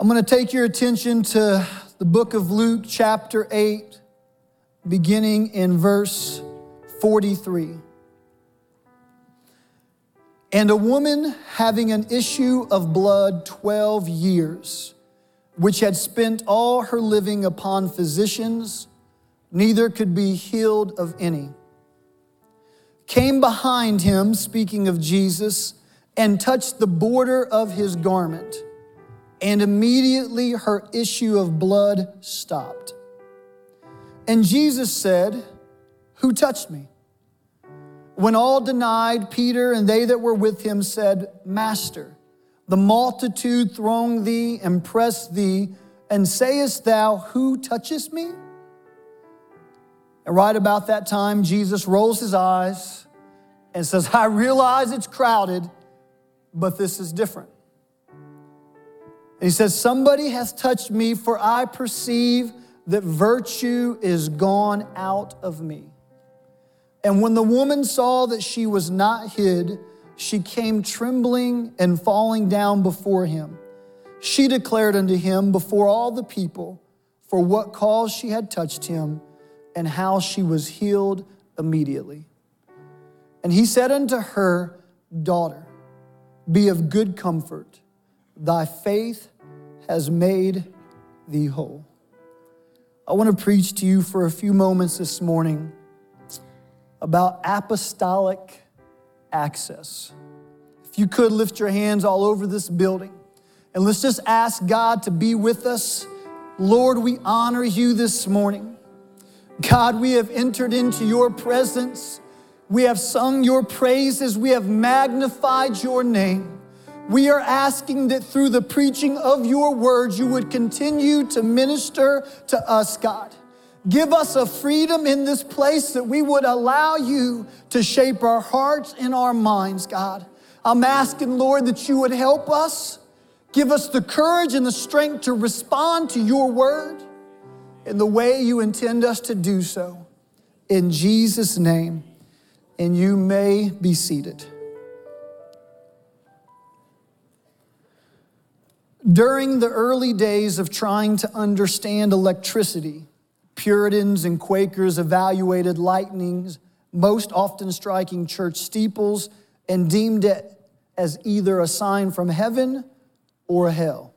I'm going to take your attention to the book of Luke, chapter 8, beginning in verse 43. And a woman having an issue of blood 12 years, which had spent all her living upon physicians, neither could be healed of any, came behind him, speaking of Jesus, and touched the border of his garment and immediately her issue of blood stopped. And Jesus said, Who touched me? When all denied, Peter and they that were with him said, Master, the multitude throng thee and press thee, and sayest thou, Who touchest me? And right about that time, Jesus rolls his eyes and says, I realize it's crowded, but this is different. He says, Somebody has touched me, for I perceive that virtue is gone out of me. And when the woman saw that she was not hid, she came trembling and falling down before him. She declared unto him before all the people for what cause she had touched him and how she was healed immediately. And he said unto her, Daughter, be of good comfort Thy faith has made thee whole. I want to preach to you for a few moments this morning about apostolic access. If you could lift your hands all over this building and let's just ask God to be with us. Lord, we honor you this morning. God, we have entered into your presence. We have sung your praises. We have magnified your name. We are asking that through the preaching of your words, you would continue to minister to us, God. Give us a freedom in this place that we would allow you to shape our hearts and our minds, God. I'm asking, Lord, that you would help us. Give us the courage and the strength to respond to your word in the way you intend us to do so. In Jesus' name. And you may be seated. During the early days of trying to understand electricity, Puritans and Quakers evaluated lightnings, most often striking church steeples, and deemed it as either a sign from heaven or hell.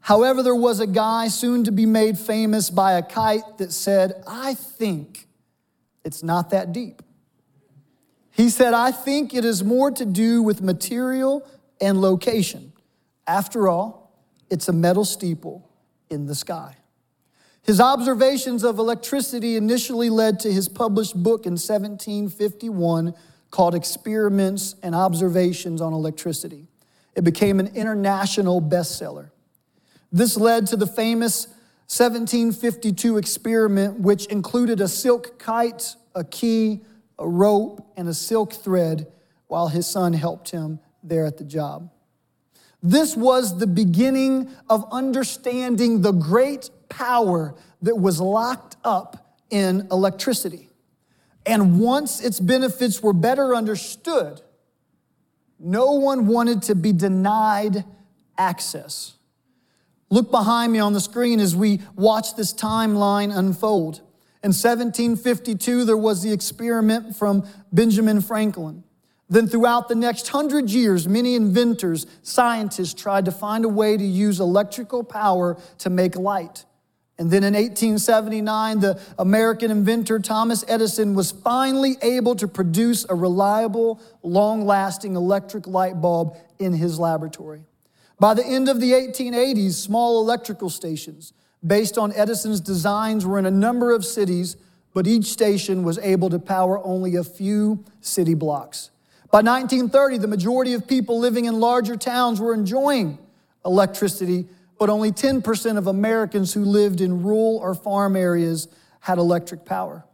However, there was a guy soon to be made famous by a kite that said, I think it's not that deep. He said, I think it is more to do with material and location. After all, it's a metal steeple in the sky. His observations of electricity initially led to his published book in 1751 called Experiments and Observations on Electricity. It became an international bestseller. This led to the famous 1752 experiment, which included a silk kite, a key, a rope, and a silk thread, while his son helped him there at the job. This was the beginning of understanding the great power that was locked up in electricity. And once its benefits were better understood, no one wanted to be denied access. Look behind me on the screen as we watch this timeline unfold. In 1752, there was the experiment from Benjamin Franklin. Then, throughout the next hundred years, many inventors, scientists tried to find a way to use electrical power to make light. And then in 1879, the American inventor Thomas Edison was finally able to produce a reliable, long lasting electric light bulb in his laboratory. By the end of the 1880s, small electrical stations based on Edison's designs were in a number of cities, but each station was able to power only a few city blocks. By 1930, the majority of people living in larger towns were enjoying electricity, but only 10% of Americans who lived in rural or farm areas had electric power.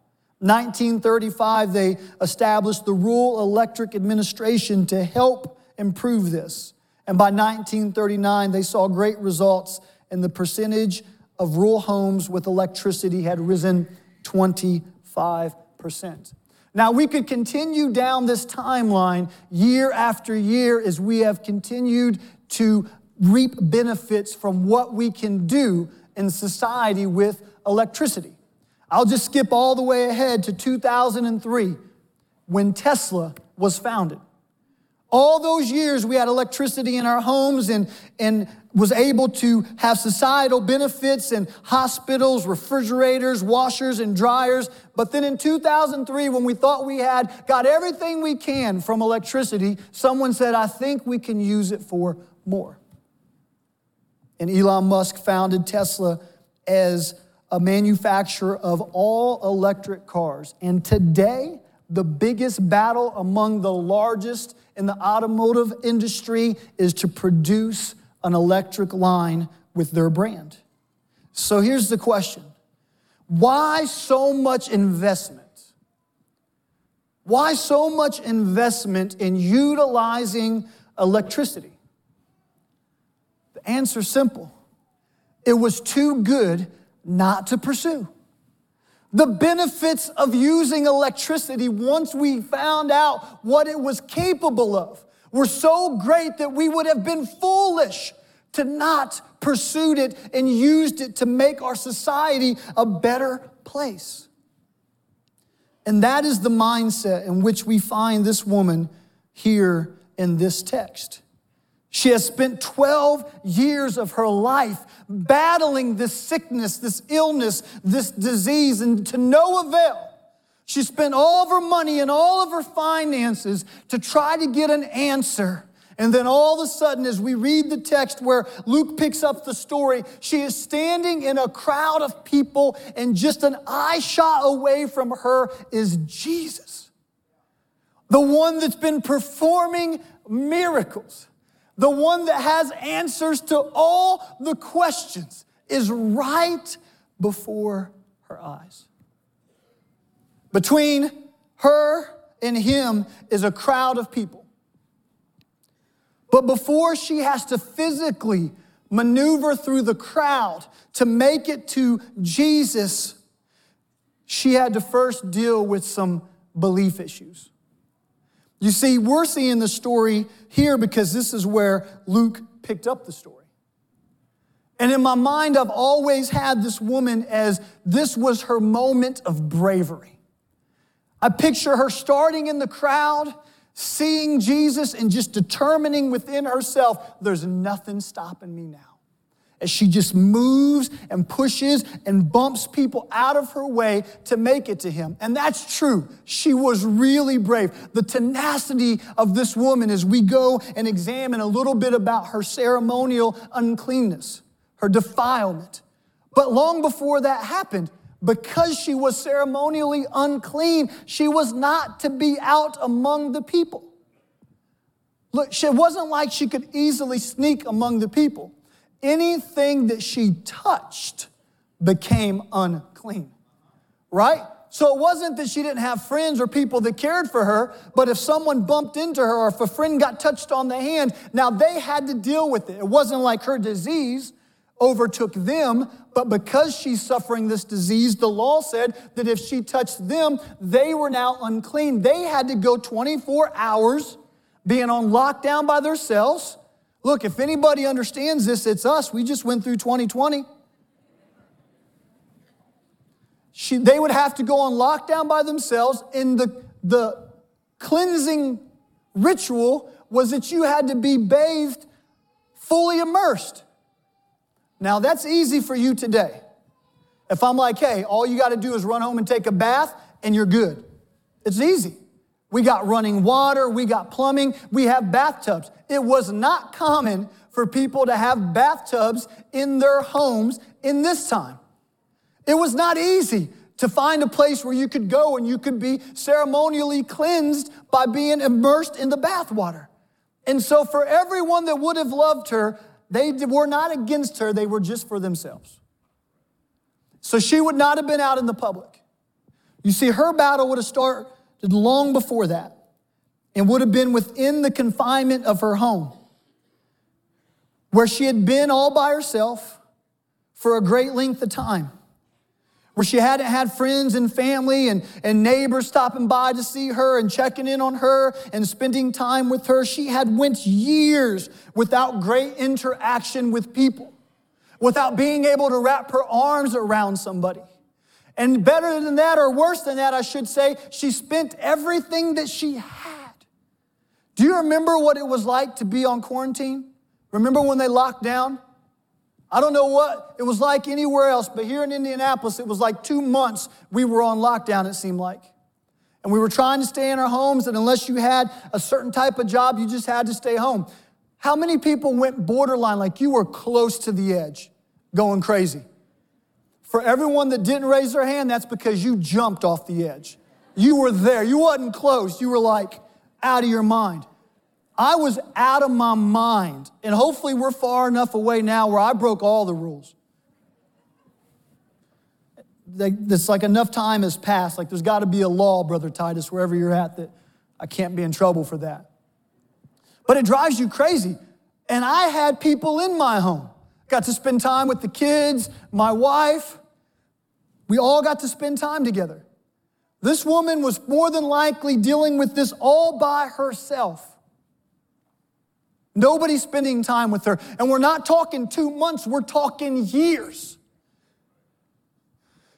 1935, they established the Rural Electric Administration to help improve this. And by 1939, they saw great results, and the percentage of rural homes with electricity had risen 25%. Now, we could continue down this timeline year after year as we have continued to reap benefits from what we can do in society with electricity. I'll just skip all the way ahead to 2003 when Tesla was founded. All those years we had electricity in our homes and, and was able to have societal benefits and hospitals, refrigerators, washers, and dryers. But then in 2003, when we thought we had got everything we can from electricity, someone said, I think we can use it for more. And Elon Musk founded Tesla as a manufacturer of all electric cars. And today, the biggest battle among the largest in the automotive industry is to produce an electric line with their brand. So here's the question Why so much investment? Why so much investment in utilizing electricity? The answer simple. It was too good not to pursue. The benefits of using electricity once we found out what it was capable of were so great that we would have been foolish to not pursued it and used it to make our society a better place. And that is the mindset in which we find this woman here in this text. She has spent 12 years of her life battling this sickness, this illness, this disease, and to no avail. She spent all of her money and all of her finances to try to get an answer. And then all of a sudden, as we read the text where Luke picks up the story, she is standing in a crowd of people, and just an eye shot away from her is Jesus, the one that's been performing miracles, the one that has answers to all the questions, is right before her eyes. Between her and him is a crowd of people. But before she has to physically maneuver through the crowd to make it to Jesus, she had to first deal with some belief issues. You see, we're seeing the story here because this is where Luke picked up the story. And in my mind, I've always had this woman as this was her moment of bravery. I picture her starting in the crowd, seeing Jesus, and just determining within herself, there's nothing stopping me now. As she just moves and pushes and bumps people out of her way to make it to him. And that's true. She was really brave. The tenacity of this woman as we go and examine a little bit about her ceremonial uncleanness, her defilement. But long before that happened, because she was ceremonially unclean, she was not to be out among the people. Look, it wasn't like she could easily sneak among the people. Anything that she touched became unclean, right? So it wasn't that she didn't have friends or people that cared for her, but if someone bumped into her or if a friend got touched on the hand, now they had to deal with it. It wasn't like her disease overtook them, but because she's suffering this disease, the law said that if she touched them, they were now unclean. They had to go 24 hours being on lockdown by themselves. Look, if anybody understands this, it's us. We just went through 2020. She, they would have to go on lockdown by themselves, and the, the cleansing ritual was that you had to be bathed fully immersed. Now, that's easy for you today. If I'm like, hey, all you got to do is run home and take a bath and you're good. It's easy. We got running water, we got plumbing, we have bathtubs. It was not common for people to have bathtubs in their homes in this time. It was not easy to find a place where you could go and you could be ceremonially cleansed by being immersed in the bathwater. And so, for everyone that would have loved her, they were not against her, they were just for themselves. So, she would not have been out in the public. You see, her battle would have started long before that and would have been within the confinement of her home, where she had been all by herself for a great length of time where she hadn't had friends and family and, and neighbors stopping by to see her and checking in on her and spending time with her. She had went years without great interaction with people, without being able to wrap her arms around somebody. And better than that, or worse than that, I should say, she spent everything that she had. Do you remember what it was like to be on quarantine? Remember when they locked down? I don't know what it was like anywhere else, but here in Indianapolis, it was like two months we were on lockdown, it seemed like. And we were trying to stay in our homes, and unless you had a certain type of job, you just had to stay home. How many people went borderline, like you were close to the edge, going crazy? For everyone that didn't raise their hand, that's because you jumped off the edge. You were there. You wasn't close. You were like out of your mind. I was out of my mind. And hopefully, we're far enough away now where I broke all the rules. It's like enough time has passed. Like, there's got to be a law, Brother Titus, wherever you're at, that I can't be in trouble for that. But it drives you crazy. And I had people in my home. Got to spend time with the kids, my wife. We all got to spend time together. This woman was more than likely dealing with this all by herself. Nobody's spending time with her. And we're not talking two months, we're talking years.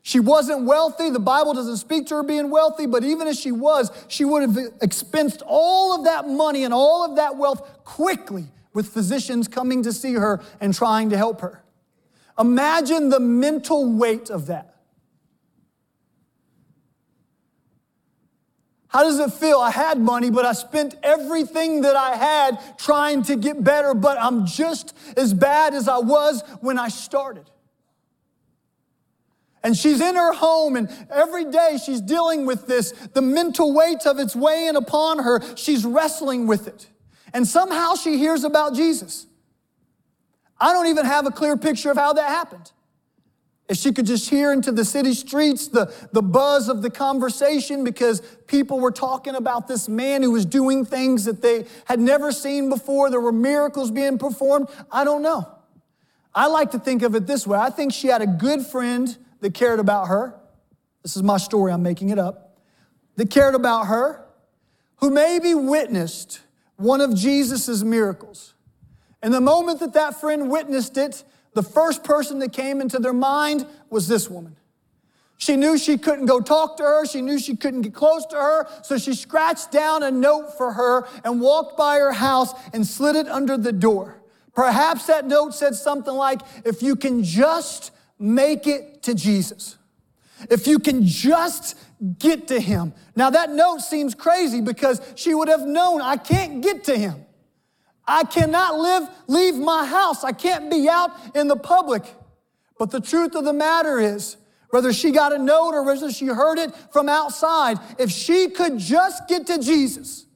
She wasn't wealthy. The Bible doesn't speak to her being wealthy, but even if she was, she would have expensed all of that money and all of that wealth quickly with physicians coming to see her and trying to help her. Imagine the mental weight of that. How does it feel? I had money, but I spent everything that I had trying to get better, but I'm just as bad as I was when I started. And she's in her home, and every day she's dealing with this. The mental weight of it's weighing upon her. She's wrestling with it. And somehow she hears about Jesus. I don't even have a clear picture of how that happened. If she could just hear into the city streets the, the buzz of the conversation because people were talking about this man who was doing things that they had never seen before, there were miracles being performed, I don't know. I like to think of it this way I think she had a good friend that cared about her. This is my story, I'm making it up. That cared about her, who maybe witnessed one of Jesus' miracles. And the moment that that friend witnessed it, the first person that came into their mind was this woman. She knew she couldn't go talk to her. She knew she couldn't get close to her. So she scratched down a note for her and walked by her house and slid it under the door. Perhaps that note said something like, If you can just make it to Jesus, if you can just get to him. Now, that note seems crazy because she would have known, I can't get to him. I cannot live, leave my house. I can't be out in the public. But the truth of the matter is, whether she got a note or whether she heard it from outside, if she could just get to Jesus,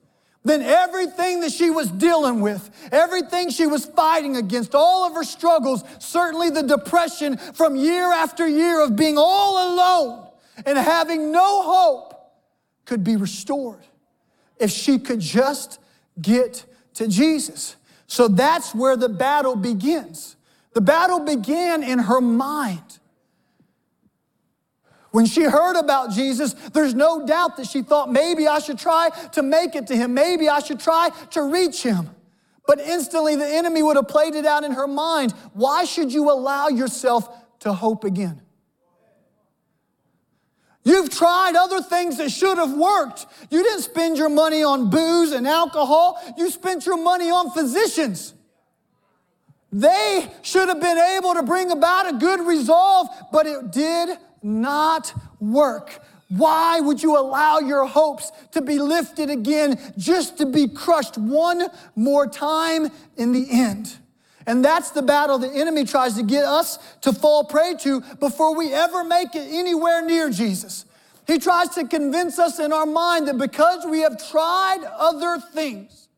then everything that she was dealing with, everything she was fighting against, all of her struggles, certainly the depression from year after year of being all alone and having no hope, could be restored if she could just get to Jesus. So that's where the battle begins. The battle began in her mind. When she heard about Jesus, there's no doubt that she thought maybe I should try to make it to him. Maybe I should try to reach him. But instantly the enemy would have played it out in her mind. Why should you allow yourself to hope again? You've tried other things that should have worked. You didn't spend your money on booze and alcohol, you spent your money on physicians. They should have been able to bring about a good resolve, but it did not work. Why would you allow your hopes to be lifted again just to be crushed one more time in the end? And that's the battle the enemy tries to get us to fall prey to before we ever make it anywhere near Jesus. He tries to convince us in our mind that because we have tried other things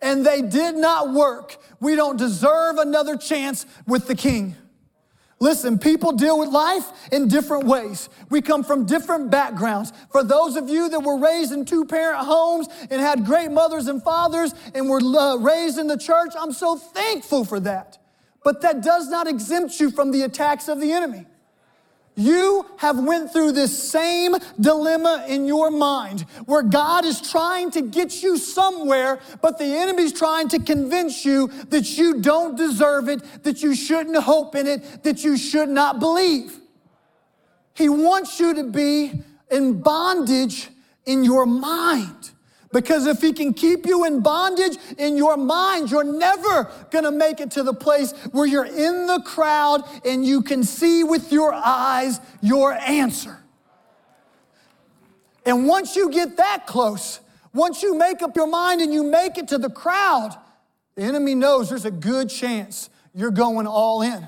and they did not work, we don't deserve another chance with the king. Listen, people deal with life in different ways. We come from different backgrounds. For those of you that were raised in two parent homes and had great mothers and fathers and were uh, raised in the church, I'm so thankful for that. But that does not exempt you from the attacks of the enemy. You have went through this same dilemma in your mind where God is trying to get you somewhere, but the enemy's trying to convince you that you don't deserve it, that you shouldn't hope in it, that you should not believe. He wants you to be in bondage in your mind. Because if he can keep you in bondage in your mind, you're never gonna make it to the place where you're in the crowd and you can see with your eyes your answer. And once you get that close, once you make up your mind and you make it to the crowd, the enemy knows there's a good chance you're going all in.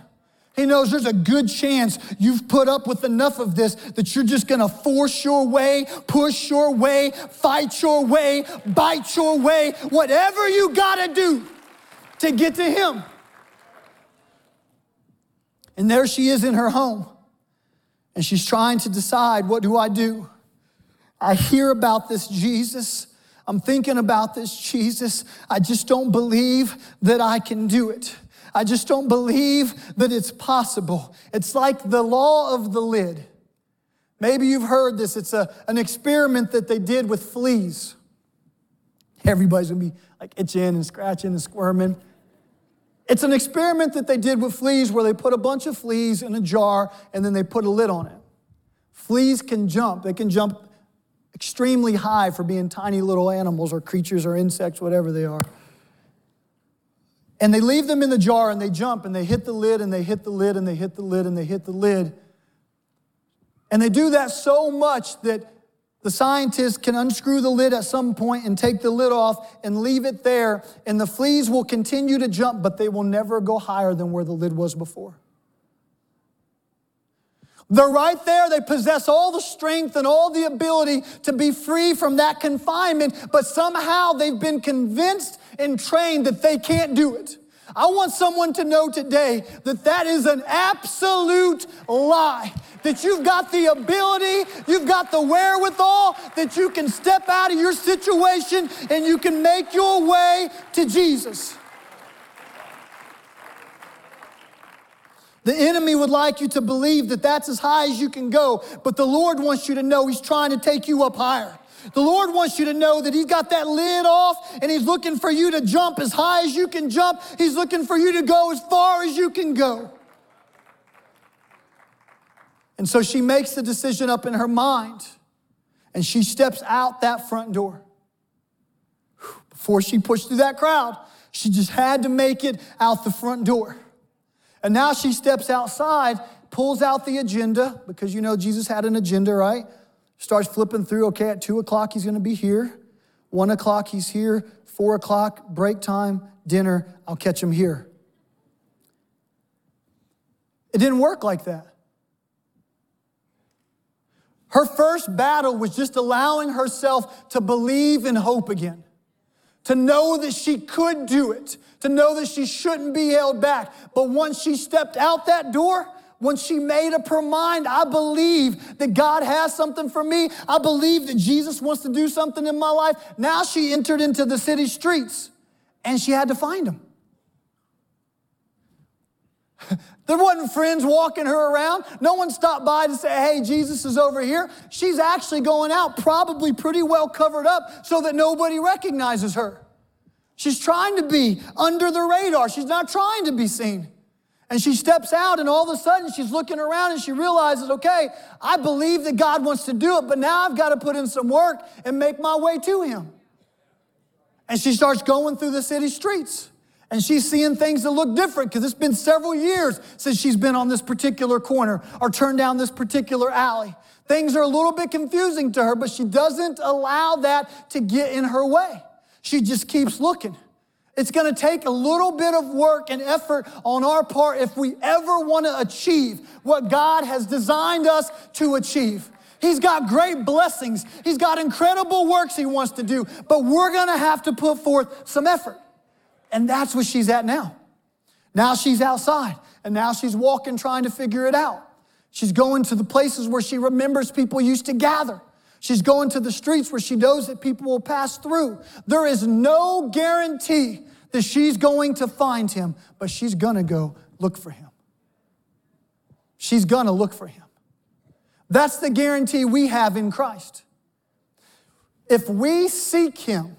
He knows there's a good chance you've put up with enough of this that you're just gonna force your way, push your way, fight your way, bite your way, whatever you gotta do to get to Him. And there she is in her home, and she's trying to decide what do I do? I hear about this Jesus. I'm thinking about this Jesus. I just don't believe that I can do it. I just don't believe that it's possible. It's like the law of the lid. Maybe you've heard this. It's a, an experiment that they did with fleas. Everybody's gonna be like itching and scratching and squirming. It's an experiment that they did with fleas where they put a bunch of fleas in a jar and then they put a lid on it. Fleas can jump, they can jump extremely high for being tiny little animals or creatures or insects, whatever they are. And they leave them in the jar and they jump and they hit the lid and they hit the lid and they hit the lid and they hit the lid. And they do that so much that the scientists can unscrew the lid at some point and take the lid off and leave it there. And the fleas will continue to jump, but they will never go higher than where the lid was before. They're right there. They possess all the strength and all the ability to be free from that confinement, but somehow they've been convinced and trained that they can't do it. I want someone to know today that that is an absolute lie. That you've got the ability, you've got the wherewithal, that you can step out of your situation and you can make your way to Jesus. The enemy would like you to believe that that's as high as you can go, but the Lord wants you to know He's trying to take you up higher. The Lord wants you to know that He's got that lid off and He's looking for you to jump as high as you can jump. He's looking for you to go as far as you can go. And so she makes the decision up in her mind and she steps out that front door. Before she pushed through that crowd, she just had to make it out the front door. And now she steps outside, pulls out the agenda, because you know Jesus had an agenda, right? Starts flipping through, okay, at two o'clock he's gonna be here. One o'clock he's here. Four o'clock, break time, dinner, I'll catch him here. It didn't work like that. Her first battle was just allowing herself to believe in hope again to know that she could do it, to know that she shouldn't be held back. But once she stepped out that door, once she made up her mind, I believe that God has something for me. I believe that Jesus wants to do something in my life. Now she entered into the city streets and she had to find him. There wasn't friends walking her around. No one stopped by to say, hey, Jesus is over here. She's actually going out, probably pretty well covered up, so that nobody recognizes her. She's trying to be under the radar. She's not trying to be seen. And she steps out, and all of a sudden she's looking around and she realizes, okay, I believe that God wants to do it, but now I've got to put in some work and make my way to Him. And she starts going through the city streets. And she's seeing things that look different because it's been several years since she's been on this particular corner or turned down this particular alley. Things are a little bit confusing to her, but she doesn't allow that to get in her way. She just keeps looking. It's going to take a little bit of work and effort on our part if we ever want to achieve what God has designed us to achieve. He's got great blessings. He's got incredible works he wants to do, but we're going to have to put forth some effort. And that's where she's at now. Now she's outside and now she's walking trying to figure it out. She's going to the places where she remembers people used to gather. She's going to the streets where she knows that people will pass through. There is no guarantee that she's going to find him, but she's gonna go look for him. She's gonna look for him. That's the guarantee we have in Christ. If we seek him,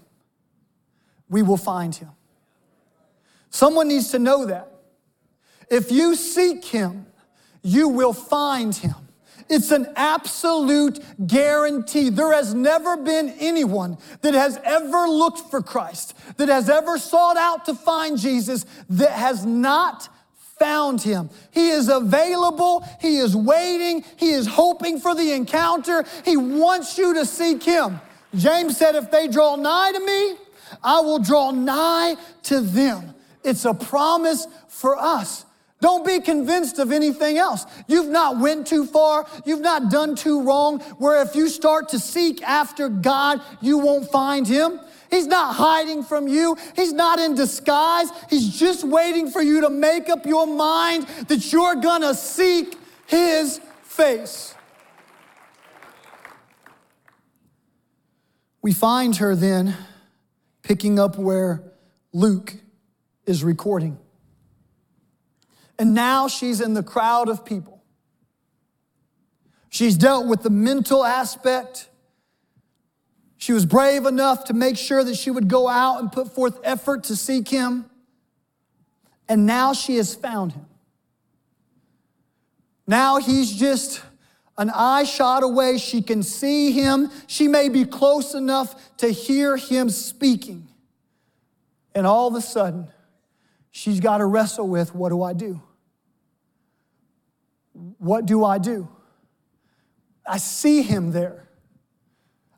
we will find him. Someone needs to know that. If you seek him, you will find him. It's an absolute guarantee. There has never been anyone that has ever looked for Christ, that has ever sought out to find Jesus, that has not found him. He is available. He is waiting. He is hoping for the encounter. He wants you to seek him. James said, If they draw nigh to me, I will draw nigh to them. It's a promise for us. Don't be convinced of anything else. You've not went too far. You've not done too wrong where if you start to seek after God, you won't find him. He's not hiding from you. He's not in disguise. He's just waiting for you to make up your mind that you're going to seek his face. We find her then picking up where Luke is recording. And now she's in the crowd of people. She's dealt with the mental aspect. She was brave enough to make sure that she would go out and put forth effort to seek him. And now she has found him. Now he's just an eye shot away. She can see him. She may be close enough to hear him speaking. And all of a sudden, she's got to wrestle with what do I do? What do I do? I see him there.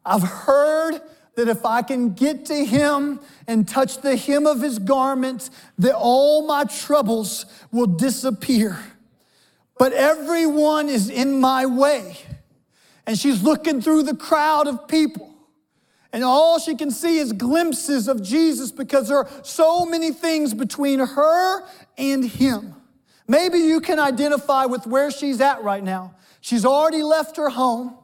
I've heard that if I can get to him and touch the hem of his garment, that all my troubles will disappear. But everyone is in my way. And she's looking through the crowd of people. And all she can see is glimpses of Jesus because there are so many things between her and him. Maybe you can identify with where she's at right now. She's already left her home.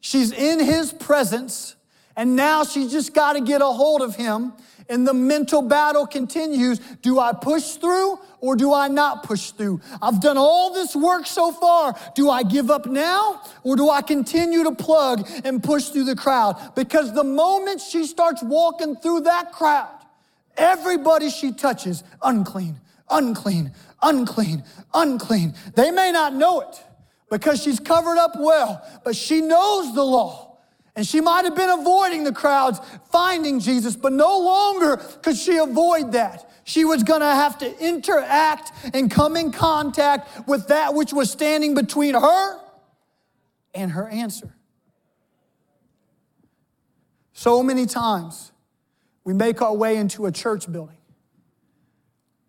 She's in his presence. And now she's just got to get a hold of him. And the mental battle continues. Do I push through or do I not push through? I've done all this work so far. Do I give up now or do I continue to plug and push through the crowd? Because the moment she starts walking through that crowd, everybody she touches, unclean, unclean, unclean, unclean. They may not know it because she's covered up well, but she knows the law. And she might have been avoiding the crowds finding Jesus, but no longer could she avoid that. She was going to have to interact and come in contact with that which was standing between her and her answer. So many times we make our way into a church building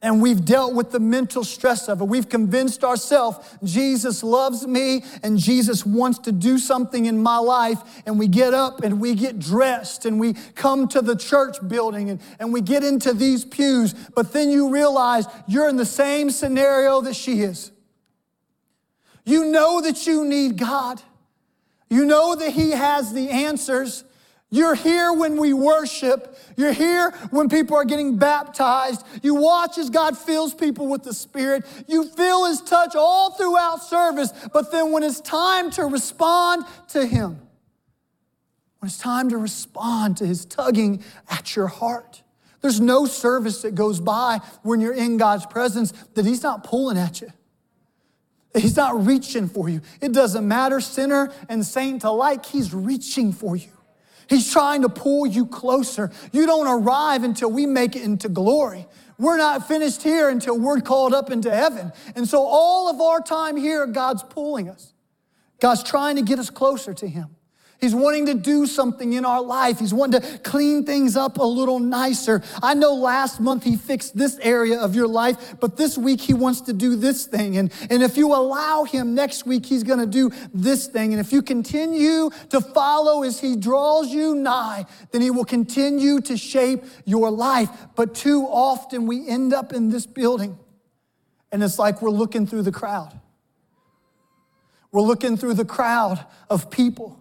and we've dealt with the mental stress of it. We've convinced ourselves Jesus loves me and Jesus wants to do something in my life. And we get up and we get dressed and we come to the church building and, and we get into these pews. But then you realize you're in the same scenario that she is. You know that you need God, you know that He has the answers. You're here when we worship. You're here when people are getting baptized. You watch as God fills people with the Spirit. You feel His touch all throughout service. But then when it's time to respond to Him, when it's time to respond to His tugging at your heart, there's no service that goes by when you're in God's presence that He's not pulling at you. He's not reaching for you. It doesn't matter, sinner and saint alike, He's reaching for you. He's trying to pull you closer. You don't arrive until we make it into glory. We're not finished here until we're called up into heaven. And so, all of our time here, God's pulling us. God's trying to get us closer to Him. He's wanting to do something in our life. He's wanting to clean things up a little nicer. I know last month he fixed this area of your life, but this week he wants to do this thing. And, and if you allow him next week, he's going to do this thing. And if you continue to follow as he draws you nigh, then he will continue to shape your life. But too often we end up in this building and it's like we're looking through the crowd. We're looking through the crowd of people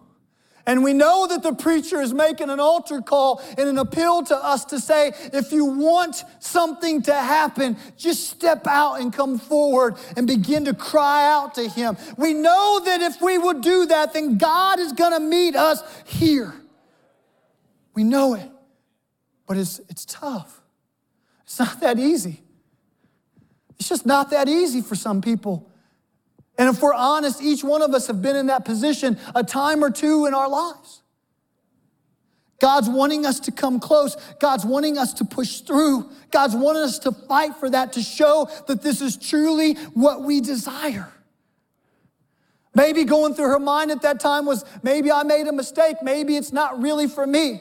and we know that the preacher is making an altar call and an appeal to us to say, if you want something to happen, just step out and come forward and begin to cry out to him. We know that if we would do that, then God is going to meet us here. We know it, but it's, it's tough. It's not that easy. It's just not that easy for some people. And if we're honest, each one of us have been in that position a time or two in our lives. God's wanting us to come close. God's wanting us to push through. God's wanting us to fight for that to show that this is truly what we desire. Maybe going through her mind at that time was maybe I made a mistake. Maybe it's not really for me.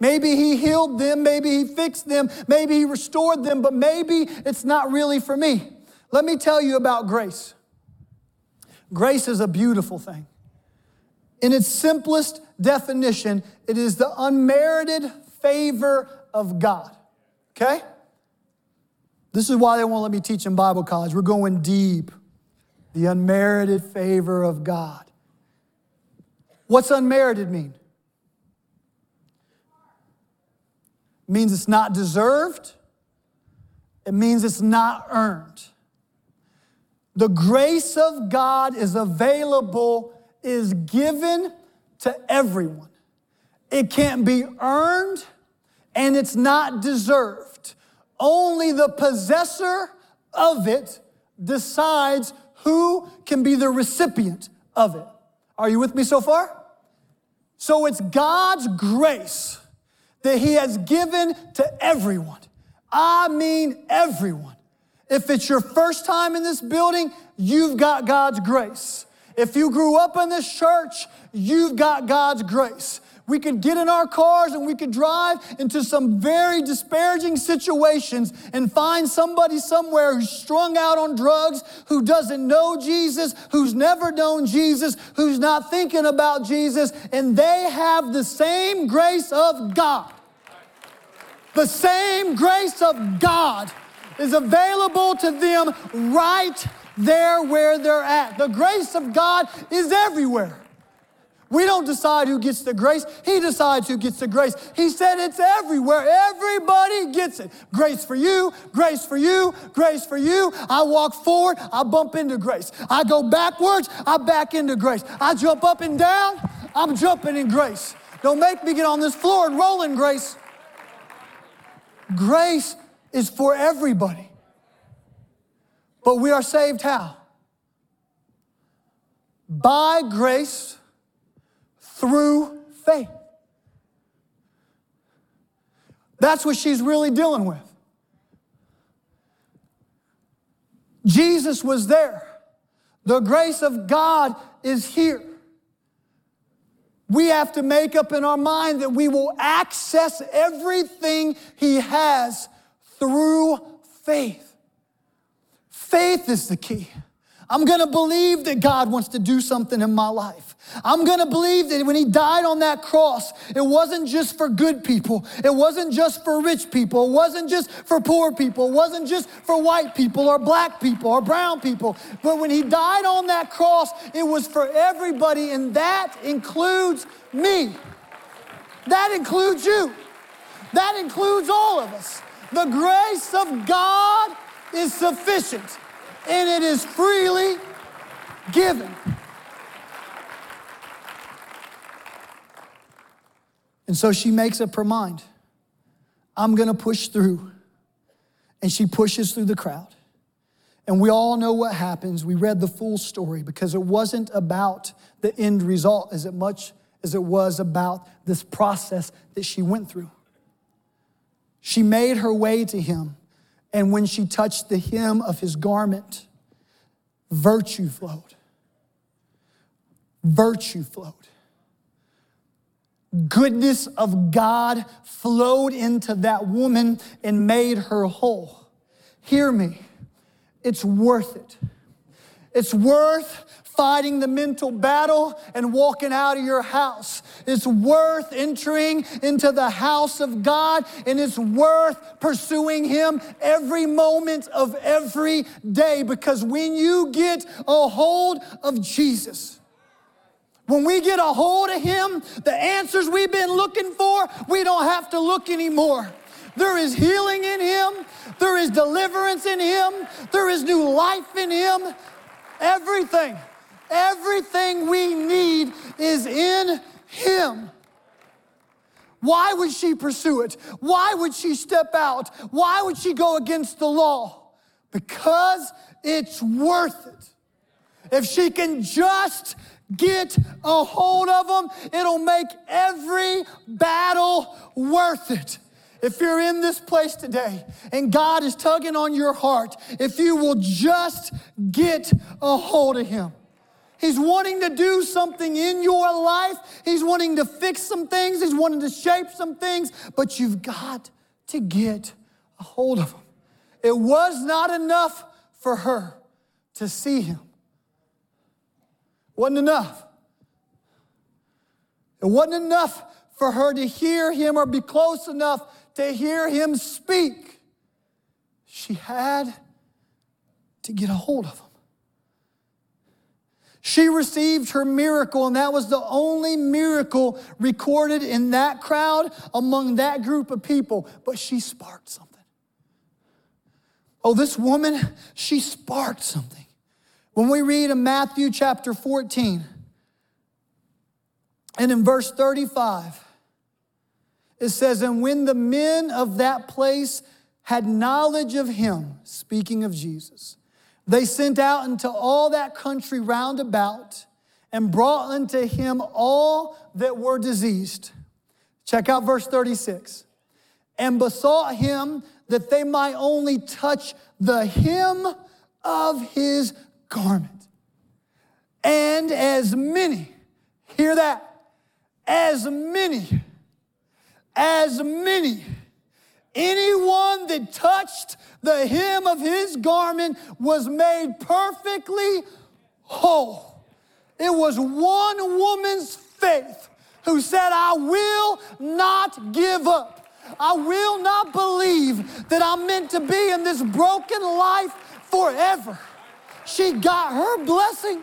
Maybe he healed them. Maybe he fixed them. Maybe he restored them, but maybe it's not really for me. Let me tell you about grace. Grace is a beautiful thing. In its simplest definition, it is the unmerited favor of God. Okay? This is why they won't let me teach in Bible college. We're going deep. The unmerited favor of God. What's unmerited mean? It means it's not deserved. It means it's not earned. The grace of God is available, is given to everyone. It can't be earned and it's not deserved. Only the possessor of it decides who can be the recipient of it. Are you with me so far? So it's God's grace that He has given to everyone. I mean, everyone. If it's your first time in this building, you've got God's grace. If you grew up in this church, you've got God's grace. We could get in our cars and we could drive into some very disparaging situations and find somebody somewhere who's strung out on drugs, who doesn't know Jesus, who's never known Jesus, who's not thinking about Jesus, and they have the same grace of God. The same grace of God is available to them right there where they're at. The grace of God is everywhere. We don't decide who gets the grace. He decides who gets the grace. He said it's everywhere. Everybody gets it. Grace for you, grace for you, grace for you. I walk forward, I bump into grace. I go backwards, I back into grace. I jump up and down, I'm jumping in grace. Don't make me get on this floor and roll in grace. Grace is for everybody. But we are saved how? By grace through faith. That's what she's really dealing with. Jesus was there. The grace of God is here. We have to make up in our mind that we will access everything He has through faith. Faith is the key. I'm gonna believe that God wants to do something in my life. I'm gonna believe that when He died on that cross, it wasn't just for good people, it wasn't just for rich people, it wasn't just for poor people, it wasn't just for white people or black people or brown people. But when He died on that cross, it was for everybody, and that includes me. That includes you. That includes all of us. The grace of God is sufficient and it is freely given. And so she makes up her mind I'm going to push through. And she pushes through the crowd. And we all know what happens. We read the full story because it wasn't about the end result as much as it was about this process that she went through. She made her way to him, and when she touched the hem of his garment, virtue flowed. Virtue flowed. goodness of God flowed into that woman and made her whole. Hear me, it's worth it. It's worth fighting the mental battle and walking out of your house. It's worth entering into the house of God and it's worth pursuing Him every moment of every day because when you get a hold of Jesus, when we get a hold of Him, the answers we've been looking for, we don't have to look anymore. There is healing in Him, there is deliverance in Him, there is new life in Him. Everything. Everything we need is in Him. Why would she pursue it? Why would she step out? Why would she go against the law? Because it's worth it. If she can just get a hold of them, it'll make every battle worth it. If you're in this place today and God is tugging on your heart, if you will just get a hold of Him. He's wanting to do something in your life. He's wanting to fix some things. He's wanting to shape some things, but you've got to get a hold of him. It was not enough for her to see him. Wasn't enough. It wasn't enough for her to hear him or be close enough to hear him speak. She had to get a hold of him. She received her miracle, and that was the only miracle recorded in that crowd among that group of people. But she sparked something. Oh, this woman, she sparked something. When we read in Matthew chapter 14, and in verse 35, it says, And when the men of that place had knowledge of him, speaking of Jesus, they sent out into all that country round about and brought unto him all that were diseased. Check out verse 36. And besought him that they might only touch the hem of his garment. And as many, hear that, as many, as many, anyone that touched the hem of his garment was made perfectly whole. It was one woman's faith who said, I will not give up. I will not believe that I'm meant to be in this broken life forever. She got her blessing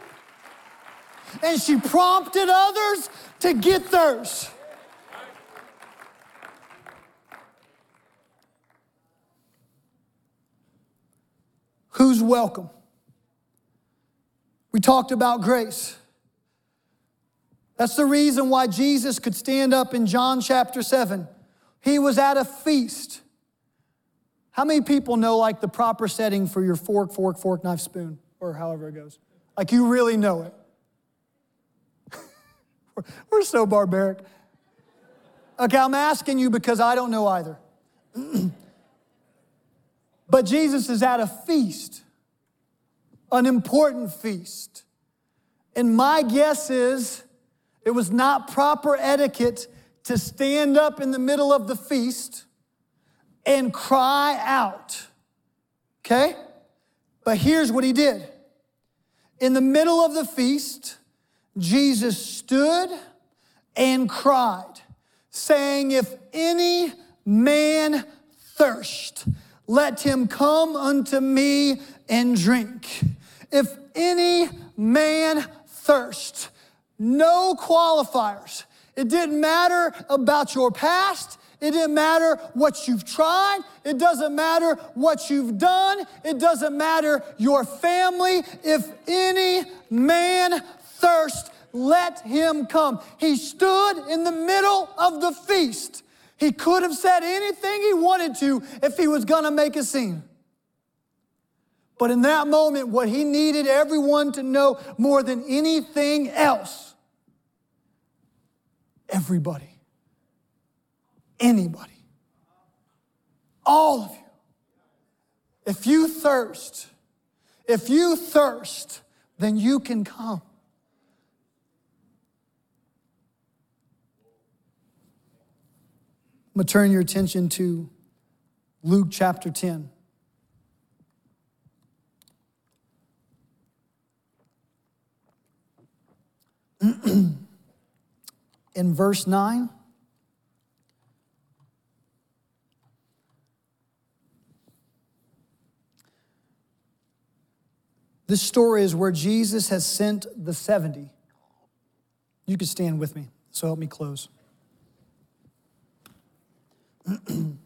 and she prompted others to get theirs. Welcome? We talked about grace. That's the reason why Jesus could stand up in John chapter 7. He was at a feast. How many people know like the proper setting for your fork, fork, fork, knife, spoon, or however it goes? Like you really know it. We're so barbaric. Okay, I'm asking you because I don't know either. But Jesus is at a feast, an important feast. And my guess is it was not proper etiquette to stand up in the middle of the feast and cry out. Okay? But here's what he did. In the middle of the feast, Jesus stood and cried, saying, If any man thirst, let him come unto me and drink. If any man thirst, no qualifiers. It didn't matter about your past. It didn't matter what you've tried. It doesn't matter what you've done. It doesn't matter your family. If any man thirst, let him come. He stood in the middle of the feast he could have said anything he wanted to if he was going to make a scene. But in that moment, what he needed everyone to know more than anything else everybody, anybody, all of you, if you thirst, if you thirst, then you can come. I'm going to turn your attention to Luke chapter 10. In verse 9, This story is where Jesus has sent the 70. You can stand with me, so help me close.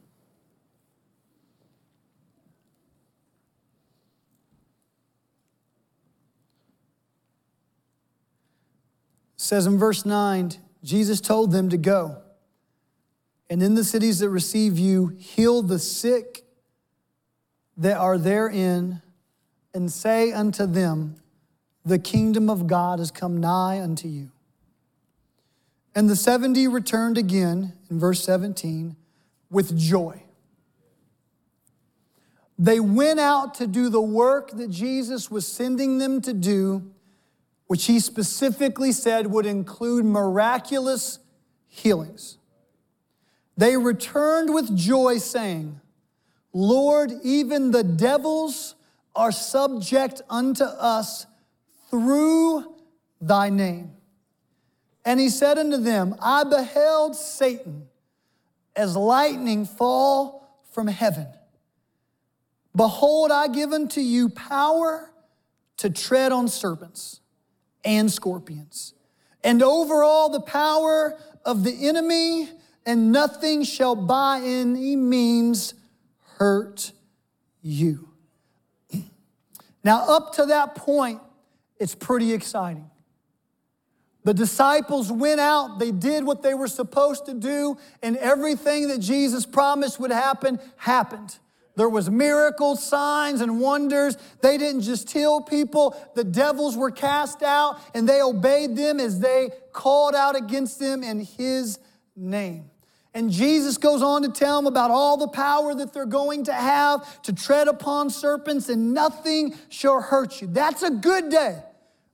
says in verse 9, Jesus told them to go. And in the cities that receive you, heal the sick that are therein, and say unto them, The kingdom of God has come nigh unto you. And the 70 returned again, in verse 17, with joy. They went out to do the work that Jesus was sending them to do, which he specifically said would include miraculous healings. They returned with joy, saying, Lord, even the devils are subject unto us through thy name. And he said unto them, I beheld Satan as lightning fall from heaven. Behold, I give unto you power to tread on serpents and scorpions, and over all the power of the enemy, and nothing shall by any means hurt you. Now, up to that point, it's pretty exciting. The disciples went out, they did what they were supposed to do, and everything that Jesus promised would happen happened. There was miracles, signs, and wonders. They didn't just heal people. The devils were cast out, and they obeyed them as they called out against them in his name. And Jesus goes on to tell them about all the power that they're going to have to tread upon serpents, and nothing shall hurt you. That's a good day,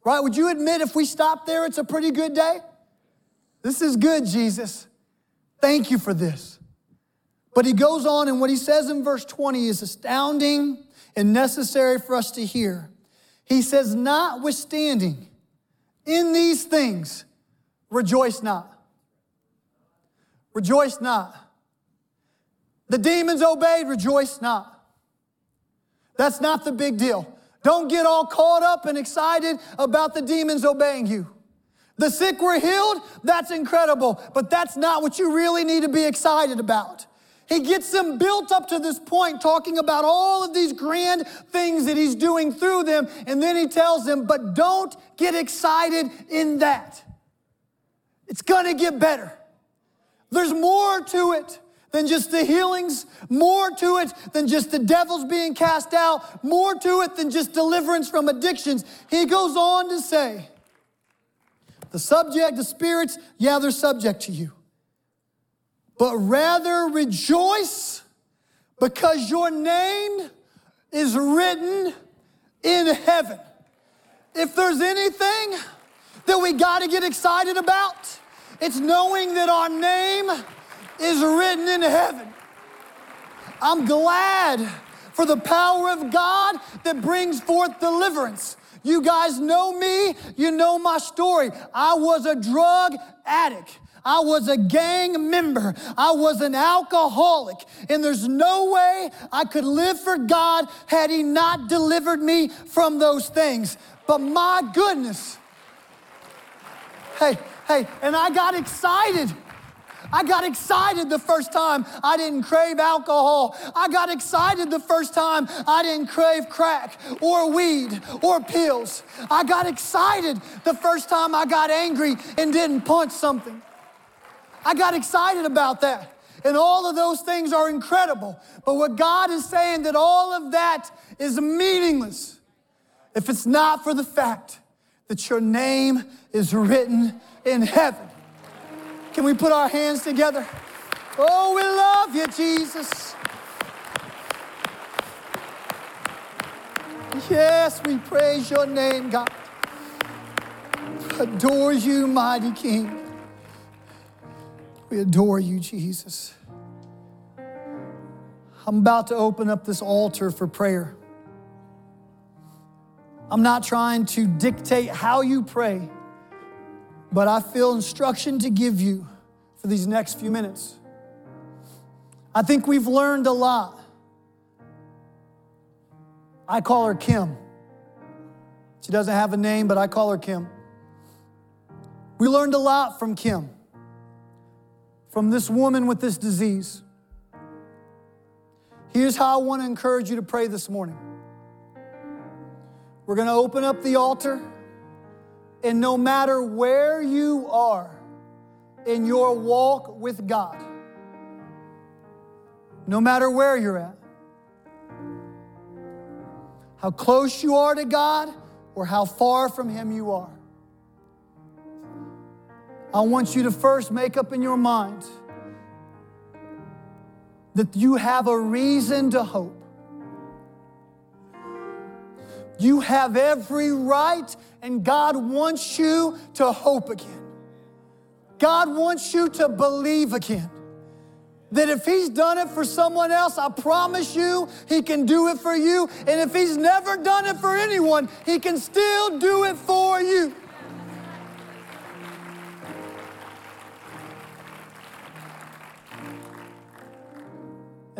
right? Would you admit if we stop there, it's a pretty good day? This is good, Jesus. Thank you for this. But he goes on, and what he says in verse 20 is astounding and necessary for us to hear. He says, Notwithstanding, in these things, rejoice not. Rejoice not. The demons obeyed, rejoice not. That's not the big deal. Don't get all caught up and excited about the demons obeying you. The sick were healed, that's incredible, but that's not what you really need to be excited about. He gets them built up to this point, talking about all of these grand things that he's doing through them, and then he tells them, but don't get excited in that. It's gonna get better. There's more to it than just the healings, more to it than just the devils being cast out, more to it than just deliverance from addictions. He goes on to say, the subject, the spirits, yeah, they're subject to you. But rather rejoice because your name is written in heaven. If there's anything that we got to get excited about, it's knowing that our name is written in heaven. I'm glad for the power of God that brings forth deliverance. You guys know me, you know my story. I was a drug addict. I was a gang member. I was an alcoholic. And there's no way I could live for God had He not delivered me from those things. But my goodness, hey, Hey, and I got excited. I got excited the first time I didn't crave alcohol. I got excited the first time I didn't crave crack or weed or pills. I got excited the first time I got angry and didn't punch something. I got excited about that. And all of those things are incredible. But what God is saying that all of that is meaningless if it's not for the fact that your name is written in heaven. Can we put our hands together? Oh, we love you, Jesus. Yes, we praise your name, God. Adore you, mighty King. We adore you, Jesus. I'm about to open up this altar for prayer. I'm not trying to dictate how you pray, but I feel instruction to give you for these next few minutes. I think we've learned a lot. I call her Kim. She doesn't have a name, but I call her Kim. We learned a lot from Kim, from this woman with this disease. Here's how I want to encourage you to pray this morning. We're going to open up the altar, and no matter where you are in your walk with God, no matter where you're at, how close you are to God or how far from Him you are, I want you to first make up in your mind that you have a reason to hope. You have every right, and God wants you to hope again. God wants you to believe again. That if He's done it for someone else, I promise you, He can do it for you. And if He's never done it for anyone, He can still do it for you.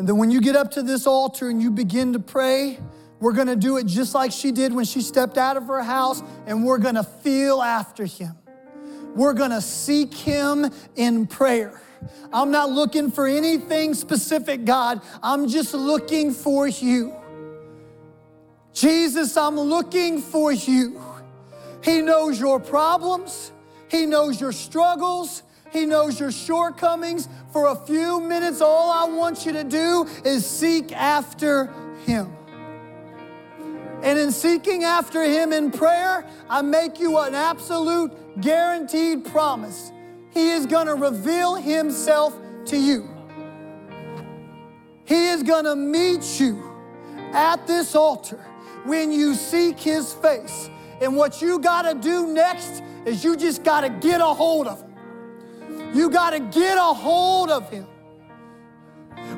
And then when you get up to this altar and you begin to pray, we're gonna do it just like she did when she stepped out of her house, and we're gonna feel after him. We're gonna seek him in prayer. I'm not looking for anything specific, God. I'm just looking for you. Jesus, I'm looking for you. He knows your problems, He knows your struggles, He knows your shortcomings. For a few minutes, all I want you to do is seek after Him. And in seeking after Him in prayer, I make you an absolute guaranteed promise. He is going to reveal Himself to you. He is going to meet you at this altar when you seek His face. And what you got to do next is you just got to get a hold of Him. You got to get a hold of Him.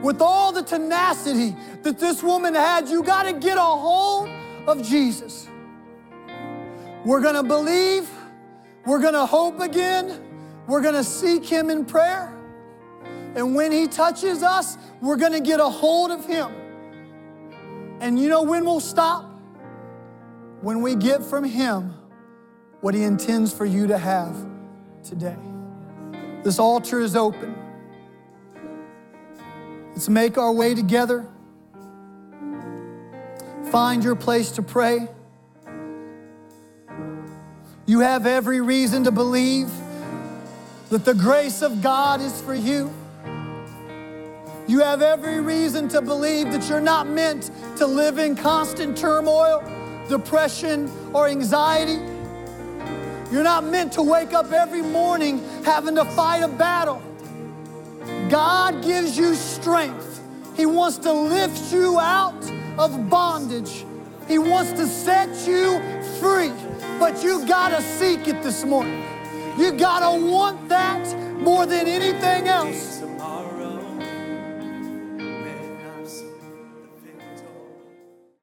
With all the tenacity that this woman had, you got to get a hold of Jesus. We're going to believe, we're going to hope again, we're going to seek Him in prayer. And when He touches us, we're going to get a hold of Him. And you know when we'll stop? When we get from Him what He intends for you to have today. This altar is open. Let's make our way together. Find your place to pray. You have every reason to believe that the grace of God is for you. You have every reason to believe that you're not meant to live in constant turmoil, depression, or anxiety. You're not meant to wake up every morning having to fight a battle. God gives you strength. He wants to lift you out of bondage. He wants to set you free, but you gotta seek it this morning. You gotta want that more than anything else.